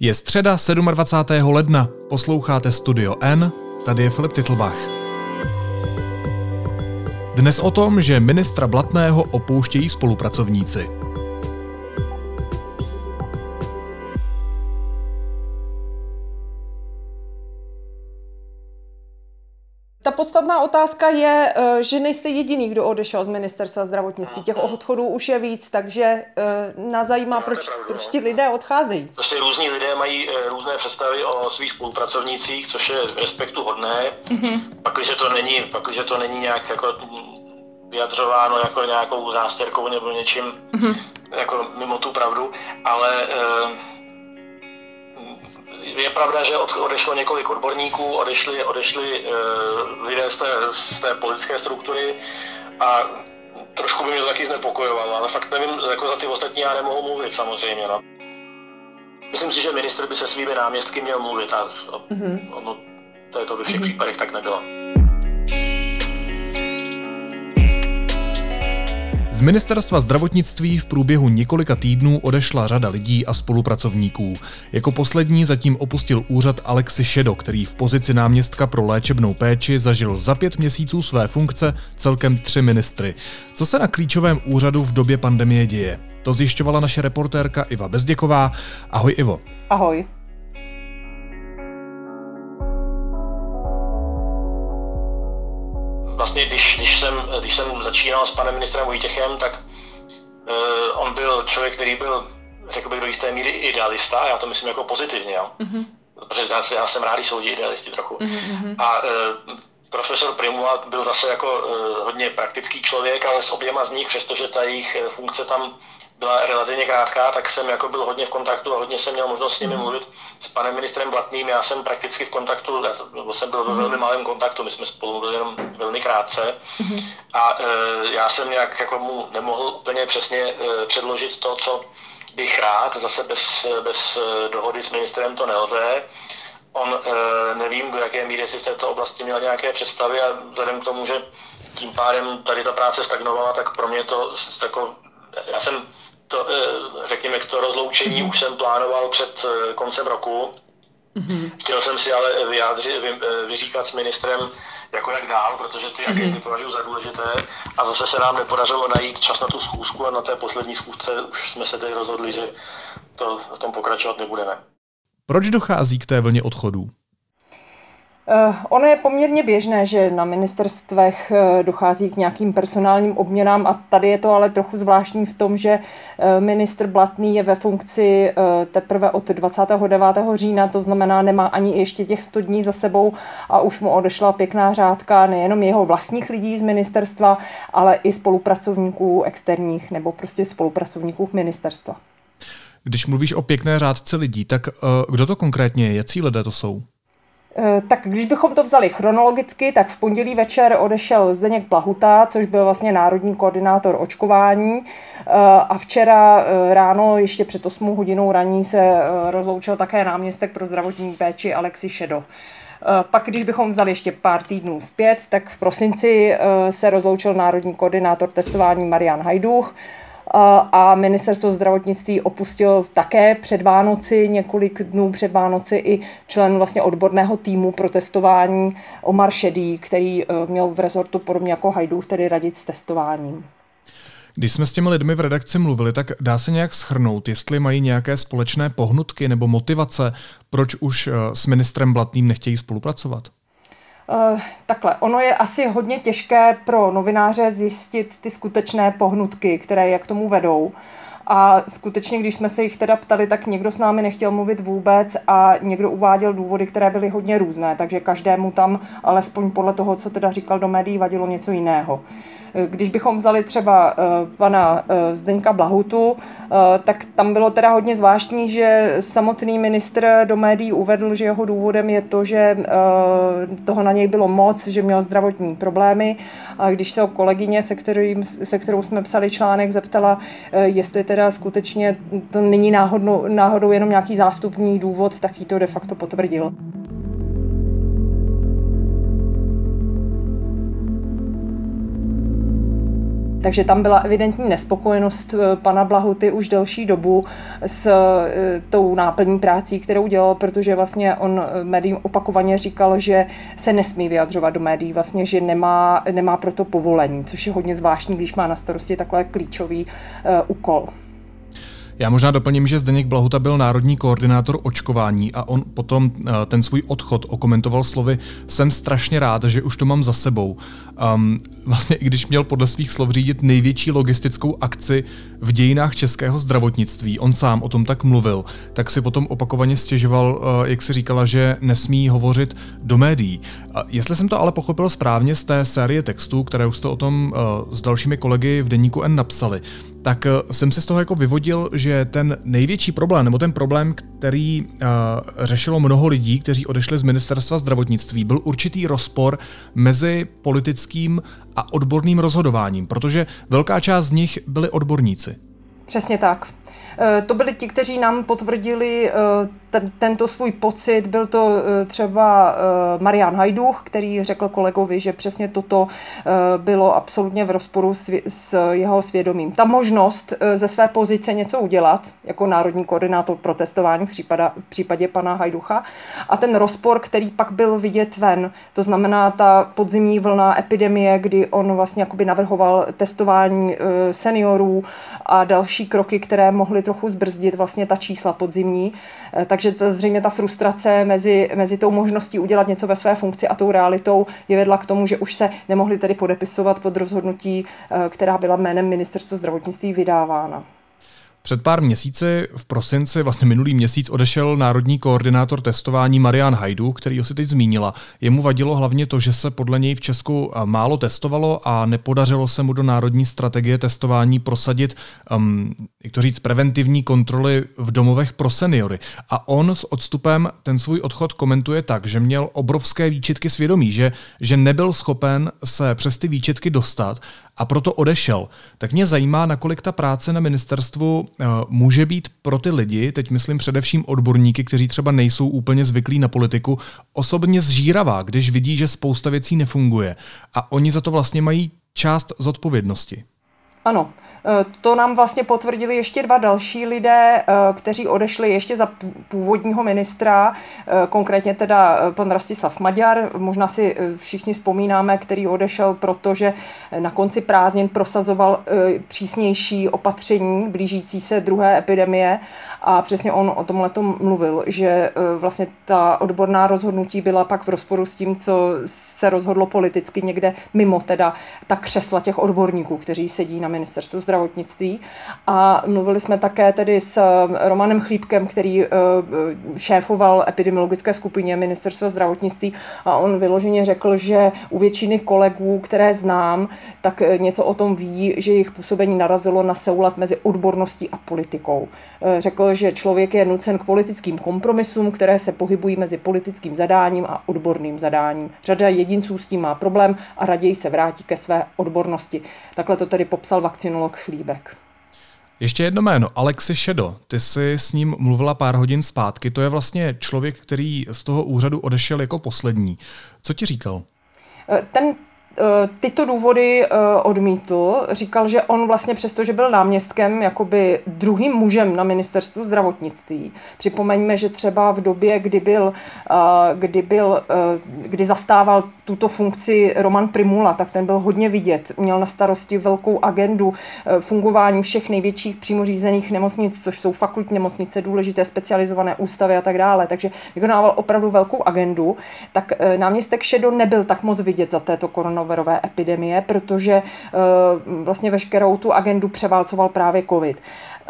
Je středa 27. ledna, posloucháte Studio N, tady je Filip Titlbach. Dnes o tom, že ministra Blatného opouštějí spolupracovníci. Podstatná otázka je, eh, že nejste jediný, kdo odešel z ministerstva zdravotnictví. Těch odchodů už je víc, takže eh, nás zajímá, proč, pravdu, proč ti lidé odcházejí. Prostě různí lidé mají eh, různé představy o svých spolupracovnících, což je respektu hodné. Mm-hmm. Pak, když to není, pak, když to není nějak jako vyjadřováno jako nějakou zástěrkou nebo něčím mm-hmm. jako mimo tu pravdu, ale je pravda, že odešlo několik odborníků, odešli, odešli uh, lidé z té, z té politické struktury a trošku by mě to taky znepokojovalo, ale fakt nevím, jako za ty ostatní já nemohu mluvit samozřejmě. No. Myslím si, že ministr by se svými náměstky měl mluvit a mm-hmm. ono to, je to ve všech mm-hmm. případech tak nebylo. Z ministerstva zdravotnictví v průběhu několika týdnů odešla řada lidí a spolupracovníků. Jako poslední zatím opustil úřad Alexi Šedo, který v pozici náměstka pro léčebnou péči zažil za pět měsíců své funkce celkem tři ministry. Co se na klíčovém úřadu v době pandemie děje? To zjišťovala naše reportérka Iva Bezděková. Ahoj Ivo. Ahoj. Začínal s panem ministrem Vojtěchem, tak uh, on byl člověk, který byl, řekl bych, do jisté míry idealista, já to myslím jako pozitivně, jo? Mm-hmm. protože já, já jsem rád, když jsou idealisti trochu. Mm-hmm. A uh, profesor Primula byl zase jako uh, hodně praktický člověk, ale s oběma z nich, přestože ta jejich funkce tam byla relativně krátká, tak jsem jako byl hodně v kontaktu a hodně jsem měl možnost s nimi mm. mluvit. S panem ministrem Blatným já jsem prakticky v kontaktu, nebo jsem byl ve velmi mhm. malém kontaktu, my jsme spolu mluvili jenom velmi krátce. Mm. A e, já jsem nějak jako mu nemohl úplně přesně e, předložit to, co bych rád, zase bez, bez e, dohody s ministrem to nelze. On e, nevím, do jaké míry si v této oblasti měl nějaké představy a vzhledem k tomu, že tím pádem tady ta práce stagnovala, tak pro mě to jako, já jsem to, eh, řekněme, to rozloučení už jsem plánoval před eh, koncem roku. Mm-hmm. Chtěl jsem si ale vyjádřit, vy, eh, vyříkat s ministrem, jako jak dál, protože ty mm-hmm. agendy považuji za důležité a zase se nám nepodařilo najít čas na tu schůzku a na té poslední schůzce už jsme se teď rozhodli, že to v tom pokračovat nebudeme. Proč dochází k té vlně odchodů? Uh, ono je poměrně běžné, že na ministerstvech uh, dochází k nějakým personálním obměnám a tady je to ale trochu zvláštní v tom, že uh, ministr Blatný je ve funkci teprve od 29. října, to znamená nemá ani ještě těch 100 dní za sebou a už mu odešla pěkná řádka nejenom jeho vlastních lidí z ministerstva, ale i spolupracovníků externích nebo prostě spolupracovníků ministerstva. Když mluvíš o pěkné řádce lidí, tak kdo to konkrétně je? Jaký lidé to jsou? Eh, tak když bychom to vzali chronologicky, tak v pondělí večer odešel Zdeněk Plahuta, což byl vlastně národní koordinátor očkování eh, a včera eh, ráno, ještě před 8 hodinou raní, se rozloučil také náměstek pro zdravotní péči Alexi Šedo. Pak, když bychom vzali ještě pár týdnů zpět, tak v prosinci se rozloučil národní koordinátor testování Marian Hajduch, a ministerstvo zdravotnictví opustil také před Vánoci, několik dnů před Vánoci i člen vlastně odborného týmu pro testování Omar Šedý, který e, měl v rezortu podobně jako Hajdův tedy radit s testováním. Když jsme s těmi lidmi v redakci mluvili, tak dá se nějak schrnout, jestli mají nějaké společné pohnutky nebo motivace, proč už e, s ministrem Blatným nechtějí spolupracovat? Uh, takhle, ono je asi hodně těžké pro novináře zjistit ty skutečné pohnutky, které je k tomu vedou. A skutečně, když jsme se jich teda ptali, tak někdo s námi nechtěl mluvit vůbec a někdo uváděl důvody, které byly hodně různé, takže každému tam, alespoň podle toho, co teda říkal do médií, vadilo něco jiného. Uh, když bychom vzali třeba eh, pana eh, Zdeňka Blahutu, eh, tak tam bylo teda hodně zvláštní, že samotný ministr do médií uvedl, že jeho důvodem je to, že toho na něj bylo moc, že měl zdravotní problémy. A když se o kolegyně, se, kterým, se kterou jsme psali článek, zeptala, jestli teda skutečně to není náhodou, náhodou jenom nějaký zástupný důvod, tak jí to de facto potvrdil. Takže tam byla evidentní nespokojenost eh, pana Blahuty už delší dobu s eh, tou náplní prácí, kterou dělal, protože vlastně on eh, médiím opakovaně říkal, že se nesmí vyjadřovat do médií, vlastně, že nemá, nemá proto povolení, což je hodně zvláštní, když má na starosti takhle klíčový úkol. Já možná doplním, že Zdeněk Blahuta byl národní koordinátor očkování a on potom eh, ten svůj odchod okomentoval slovy jsem strašně rád, že už to mám za sebou. Um, vlastně i když měl podle svých slov řídit největší logistickou akci v dějinách českého zdravotnictví, on sám o tom tak mluvil, tak si potom opakovaně stěžoval, eh, jak si říkala, že nesmí hovořit do médií. Jestli jsem to ale pochopil správně z té série textů, které už jste o tom eh, s dalšími kolegy v Deníku N napsali, tak jsem si z toho jako vyvodil, že že ten největší problém, nebo ten problém, který uh, řešilo mnoho lidí, kteří odešli z ministerstva zdravotnictví, byl určitý rozpor mezi politickým a odborným rozhodováním, protože velká část z nich byli odborníci. Přesně tak. Eh, to byli ti, kteří nám potvrdili eh, ten, tento svůj pocit. Byl to eh, třeba Marian Hajduch, který řekl kolegovi, že přesně toto bylo absolutně v rozporu s, s jeho svědomím. Ta možnost ze své pozice něco udělat, jako národní koordinátor protestování v, případa, v případě pana Hajducha, a ten rozpor, který pak byl vidět ven, to znamená ta podzimní vlna epidemie, kdy on vlastně jakoby navrhoval testování seniorů a další kroky, které mohly trochu zbrzdit vlastně ta čísla podzimní. Eh, takže to, zřejmě ta frustrace mezi, mezi tou možností udělat něco ve své funkci a tou realitou je vedla k tomu, že už se nemohli tedy podepisovat pod rozhodnutí, eh, která byla jménem ministerstva zdravotnictví vydávána. Před pár měsíci v prosinci, vlastně minulý měsíc, odešel národní koordinátor testování Marian Hajdu, který ho si teď zmínila. Jemu vadilo hlavně to, že se podle něj v Česku eh, málo testovalo a nepodařilo se mu do národní strategie testování prosadit, um, jak to říct, preventivní kontroly v domovech pro seniory. A on s odstupem ten svůj odchod komentuje tak, že měl obrovské výčitky svědomí, že, že nebyl schopen se přes ty výčitky dostat a proto odešel. Tak mě zajímá, nakolik ta práce na ministerstvu uh, může být pro ty lidi, teď myslím především odborníky, kteří třeba nejsou úplně zvyklí na politiku, osobně zžíravá, když vidí, že spousta věcí nefunguje. A oni za to vlastně mají část zodpovědnosti. Ano, Eh, to nám vlastně potvrdili ještě dva další lidé, eh, kteří odešli ještě za původního ministra, eh, konkrétně teda pan Rastislav Maďar. Možná si všichni vzpomínáme, který odešel, protože na konci prázdnin prosazoval přísnější opatření blížící se druhé epidemie a přesně on o tomhle mluvil, že vlastně ta odborná rozhodnutí byla pak v rozporu s tím, co se rozhodlo politicky někde mimo teda ta křesla těch odborníků, kteří sedí na ministerstvu zdravotnictví. A mluvili jsme také tedy s eh, Romanem Chlípkem, který eh, šéfoval epidemiologické skupině ministerstva zdravotnictví a on vyloženě řekl, že u většiny kolegů, které znám, tak eh, něco o tom ví, že jejich působení narazilo na soulad mezi odborností a politikou. Řekl, že člověk je nucen k politickým kompromisům, které se pohybují mezi politickým zadáním a odborným zadáním. Řada jedinců s tím má problém a raději se vrátí ke své odbornosti. Takhle to tedy popsal vakcinolog Chlíbek. Ještě jedno jméno, Alexi Šedo. Ty jsi s ním mluvila pár hodin zpátky. To je vlastně člověk, který z toho úřadu odešel jako poslední. Co ti říkal? Ten Eh, tyto důvody eh, odmítl. Říkal, že on vlastně přesto, že byl náměstkem jakoby druhým mužem na ministerstvu zdravotnictví. Připomeňme, že třeba v době, kdy byl, eh, kdy, byl, kdy zastával tuto funkci Roman Primula, tak ten byl hodně vidět. Měl na starosti velkou agendu fungování všech největších přímo řízených nemocnic, což jsou fakultní nemocnice, důležité specializované ústavy a tak dále. Takže vykonával opravdu velkou agendu. Tak náměstek Šedo nebyl tak moc vidět za této koronové koronavirové epidemie, protože eh, vlastně veškerou tu agendu převálcoval právě COVID.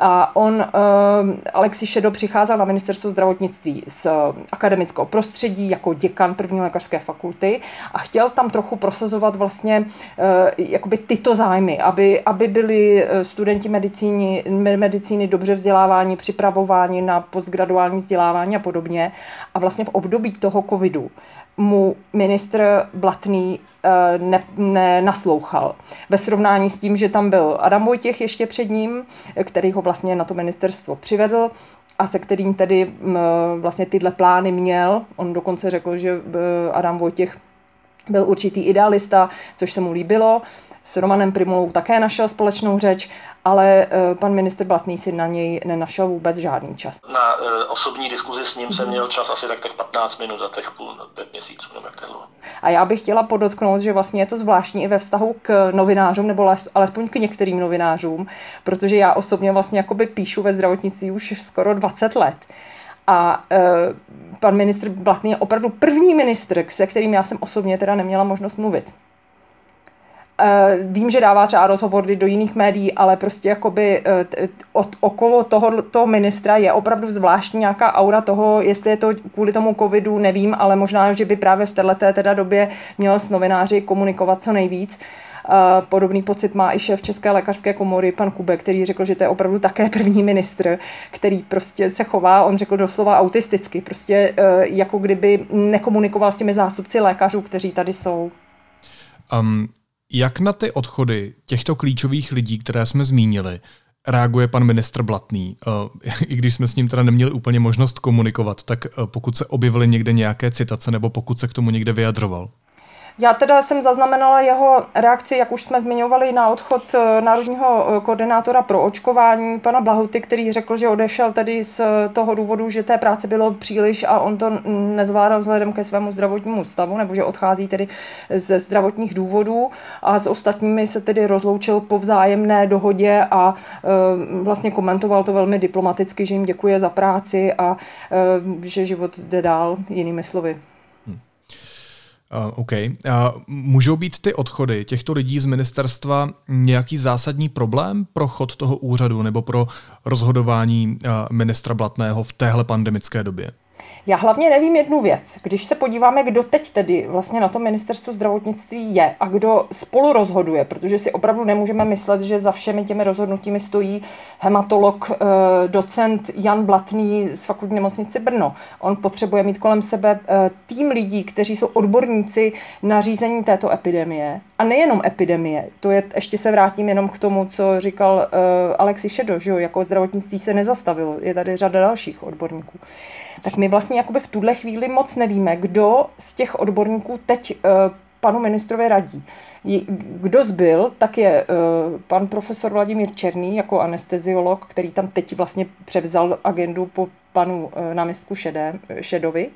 A on, eh, Alexi Šedo, přicházel na ministerstvo zdravotnictví z akademického prostředí jako děkan první lékařské fakulty a chtěl tam trochu prosazovat vlastně eh, jakoby tyto zájmy, aby, aby byli studenti medicíny, medicíny dobře vzdělávání, připravováni na postgraduální vzdělávání a podobně. A vlastně v období toho covidu mu ministr Blatný eh, ne, ne, naslouchal. Ve srovnání s tím, že tam byl Adam Vojtěch ještě před ním, který ho vlastně na to ministerstvo přivedl a se kterým tedy vlastně tyhle plány měl. On dokonce řekl, že eh, Adam Vojtěch byl určitý idealista, což se mu líbilo. S Romanem Primulou také našel společnou řeč, ale eh, pan ministr Blatný si na něj nenašel vůbec žádný čas. Na uh, osobní diskuzi s ním jsem měl čas asi tak, tak 15 minut za těch půl, pět měsíců, nebo jak dlouho. A já bych chtěla podotknout, že vlastně je to zvláštní i ve vztahu k novinářům, nebo alespoň k některým novinářům, protože já osobně vlastně jakoby píšu ve zdravotnictví už skoro 20 let. A e, pan ministr Blatný je opravdu první ministr, se kterým já jsem osobně teda neměla možnost mluvit. E, vím, že dává třeba rozhovory do jiných médií, ale prostě jakoby e, od, okolo toho, toho ministra je opravdu zvláštní nějaká aura toho, jestli je to kvůli tomu covidu, nevím, ale možná, že by právě v této teda době měl s novináři komunikovat co nejvíc. Podobný pocit má i šéf České lékařské komory, pan Kube, který řekl, že to je opravdu také první ministr, který prostě se chová, on řekl doslova autisticky, prostě jako kdyby nekomunikoval s těmi zástupci lékařů, kteří tady jsou. Um, jak na ty odchody těchto klíčových lidí, které jsme zmínili, reaguje pan ministr Blatný. E, I když jsme s ním teda neměli úplně možnost komunikovat, tak e, pokud se objevily někde nějaké citace nebo pokud se k tomu někde vyjadroval? Já teda jsem zaznamenala jeho reakci, jak už jsme zmiňovali, na odchod eh, národního eh, koordinátora pro očkování, pana Blahuty, který řekl, že odešel tedy z toho důvodu, že té práce bylo příliš a on to nezvládal vzhledem ke svému zdravotnímu stavu, nebo že odchází tedy ze zdravotních důvodů a s ostatními se tedy rozloučil po vzájemné dohodě a vlastně komentoval to velmi diplomaticky, že jim děkuje za práci a že život jde dál, jinými slovy. Uh, OK. Uh, můžou být ty odchody těchto lidí z ministerstva nějaký zásadní problém pro chod toho úřadu nebo pro rozhodování uh, ministra Blatného v téhle pandemické době? Já hlavně nevím jednu věc. Když se podíváme, kdo teď tedy vlastně na tom ministerstvu zdravotnictví je a kdo spolu rozhoduje, protože si opravdu nemůžeme myslet, že za všemi těmi rozhodnutími stojí hematolog, eh, docent Jan Blatný z fakultní nemocnice Brno. On potřebuje mít kolem sebe eh, tým lidí, kteří jsou odborníci na řízení této epidemie. A nejenom epidemie. To je, ještě se vrátím jenom k tomu, co říkal uh, Alexi Šedo, že jo, jako zdravotnictví se nezastavilo. Je tady řada dalších odborníků tak my vlastně jakoby v tuhle chvíli moc nevíme, kdo z těch odborníků teď uh, panu ministrovi radí. Kdo zbyl, tak je uh, pan profesor Vladimír Černý jako anesteziolog, který tam teď vlastně převzal agendu po panu uh, náměstku Šedovi,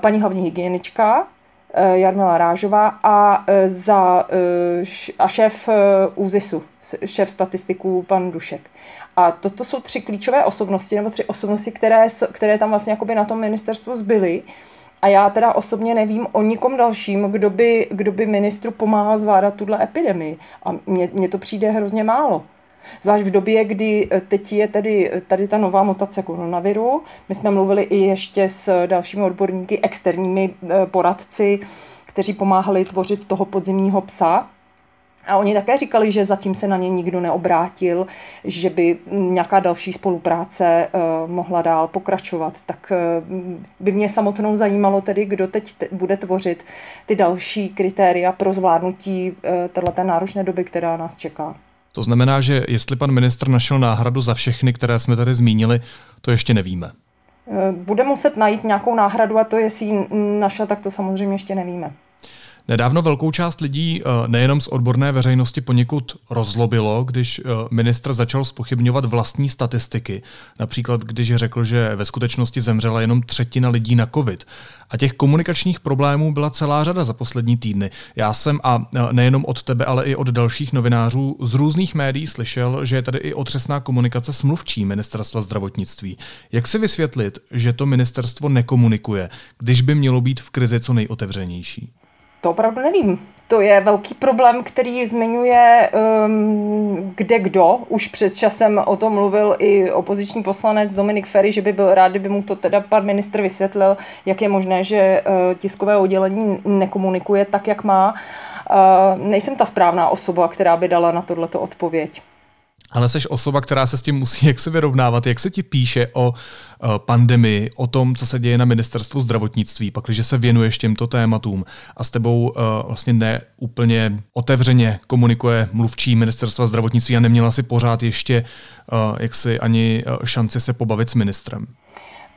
paní hlavní hygienička, Jarmila Rážová a, za, a šéf ÚZISu, šéf statistiků pan Dušek. A toto jsou tři klíčové osobnosti, nebo tři osobnosti, které, které tam vlastně jakoby na tom ministerstvu zbyly. A já teda osobně nevím o nikom dalším, kdo by, kdo by ministru pomáhal zvládat tuhle epidemii. A mně, mně to přijde hrozně málo. Zvlášť v době, kdy eh, teď je tady, tady ta nová mutace koronaviru. My jsme mluvili i ještě s dalšími odborníky, externími eh, poradci, kteří pomáhali tvořit toho podzimního psa, a oni také říkali, že zatím se na ně nikdo neobrátil, že by nějaká další spolupráce uh, mohla dál pokračovat. Tak uh, by mě samotnou zajímalo tedy, kdo teď te- bude tvořit ty další kritéria pro zvládnutí uh, této náročné doby, která nás čeká. To znamená, že jestli pan ministr našel náhradu za všechny, které jsme tady zmínili, to ještě nevíme. Bude muset najít nějakou náhradu a to, jestli ji našel, tak to samozřejmě ještě nevíme. Nedávno velkou část lidí eh, nejenom z odborné veřejnosti poněkud rozlobilo, když eh, ministr začal spochybňovat vlastní statistiky. Například, když řekl, že ve skutečnosti zemřela jenom třetina lidí na COVID. A těch komunikačních problémů byla celá řada za poslední týdny. Já jsem, a eh, nejenom od tebe, ale i od dalších novinářů z různých médií slyšel, že je tady i otřesná komunikace s mluvčí ministerstva zdravotnictví. Jak si vysvětlit, že to ministerstvo nekomunikuje, když by mělo být v krizi co nejotevřenější? To opravdu nevím. To je velký problém, který zmiňuje um, kde kdo. Už před časem o tom mluvil i opoziční poslanec Dominik Ferry, že by byl rád, kdyby mu to teda pan ministr vysvětlil, jak je možné, že uh, tiskové oddělení nekomunikuje tak, jak má. Uh, nejsem ta správná osoba, která by dala na tohleto odpověď ale jsi osoba, která se s tím musí jak se vyrovnávat. Jak se ti píše o uh, pandemii, o tom, co se děje na ministerstvu zdravotnictví, pak, když se věnuješ těmto tématům a s tebou uh, vlastně ne úplně otevřeně komunikuje mluvčí ministerstva zdravotnictví a neměla si pořád ještě uh, jaksi ani šanci se pobavit s ministrem?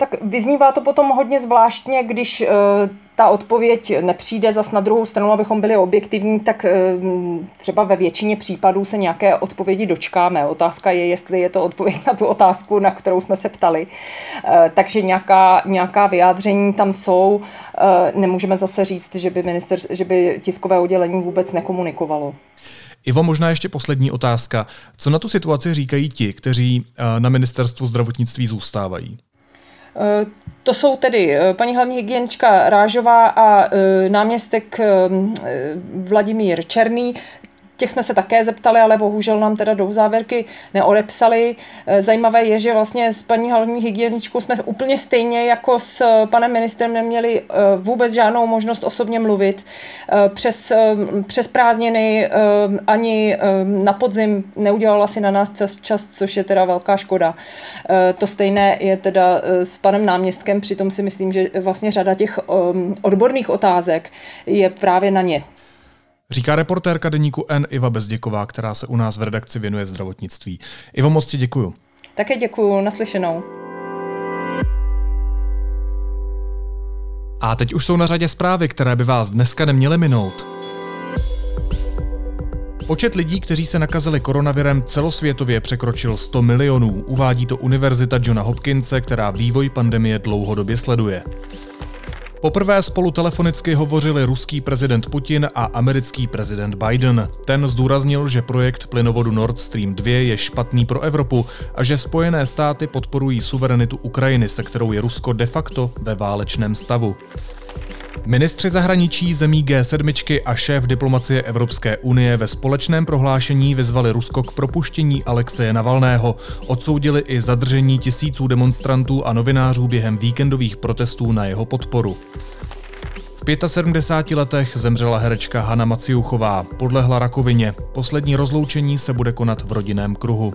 Tak vyznívá to potom hodně zvláštně, když uh, ta odpověď nepřijde zas na druhou stranu, abychom byli objektivní, tak uh, třeba ve většině případů se nějaké odpovědi dočkáme. Otázka je, jestli je to odpověď na tu otázku, na kterou jsme se ptali. Uh, takže nějaká, nějaká vyjádření tam jsou. Nemůžeme zase říct, že by, minister, že by tiskové oddělení vůbec nekomunikovalo. Ivo, možná ještě poslední otázka. Co na tu situaci říkají ti, kteří na ministerstvu zdravotnictví zůstávají? Eh, to jsou tedy eh, paní hlavní hygienička Rážová a eh, náměstek Vladimír Černý, Těch jsme se také zeptali, ale bohužel nám teda do závěrky neodepsali. Eh, zajímavé je, že vlastně s paní hlavní hygieničkou jsme úplně stejně jako s panem ministrem neměli eh, vůbec žádnou možnost osobně mluvit. Eh, přes, přes prázdniny ani na podzim neudělala si na nás čas, čas, což je teda velká škoda. To stejné je teda s panem náměstkem, přitom si myslím, že vlastně řada těch odborných otázek je právě na ně. Říká reportérka deníku N Iva Bezděková, která se u nás v redakci věnuje zdravotnictví. Ivo, moc ti děkuju. Také děkuju, naslyšenou. A teď už jsou na řadě zprávy, které by vás dneska neměly minout. Počet lidí, kteří se nakazili koronavirem celosvětově překročil 100 milionů, uvádí to Univerzita Johna Hopkinse, která vývoj pandemie dlouhodobě sleduje. Poprvé spolu telefonicky hovořili ruský prezident Putin a americký prezident Biden. Ten zdůraznil, že projekt plynovodu Nord Stream 2 je špatný pro Evropu a že Spojené státy podporují suverenitu Ukrajiny, se kterou je Rusko de facto ve válečném stavu. Ministři zahraničí zemí G7 a šéf diplomacie Evropské unie ve společném prohlášení vyzvali Rusko k propuštění Alexeje Navalného. Odsoudili i zadržení tisíců demonstrantů a novinářů během víkendových protestů na jeho podporu. V 75 letech zemřela herečka Hanna Maciuchová, podlehla rakovině. Poslední rozloučení se bude konat v rodinném kruhu.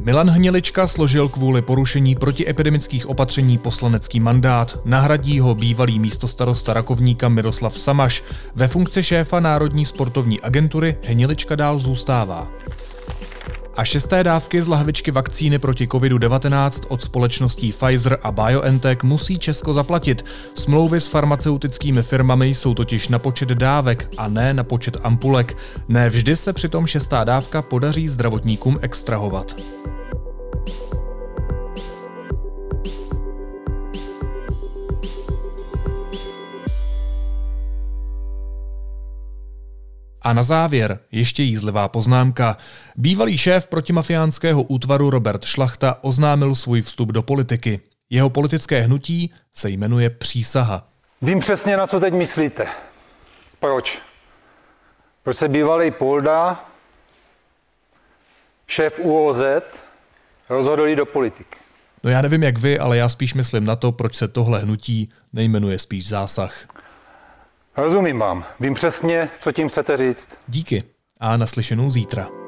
Milan Hnilička složil kvůli porušení protiepidemických opatření poslanecký mandát. Nahradí ho bývalý místostarosta Rakovníka Miroslav Samaš. Ve funkci šéfa Národní sportovní agentury Hnilička dál zůstává. A šesté dávky z lahvičky vakcíny proti COVID-19 od společností Pfizer a BioNTech musí Česko zaplatit. Smlouvy s farmaceutickými firmami jsou totiž na počet dávek a ne na počet ampulek. Ne vždy se přitom šestá dávka podaří zdravotníkům extrahovat. A na závěr ještě jízlivá poznámka. Bývalý šéf protimafiánského útvaru Robert Šlachta oznámil svůj vstup do politiky. Jeho politické hnutí se jmenuje Přísaha. Vím přesně, na co teď myslíte. Proč? Proč se bývalý Polda, šéf UOZ, rozhodl jít do politiky? No já nevím jak vy, ale já spíš myslím na to, proč se tohle hnutí nejmenuje spíš zásah. Rozumím vám. Vím přesně, co tím chcete říct. Díky a naslyšenou zítra.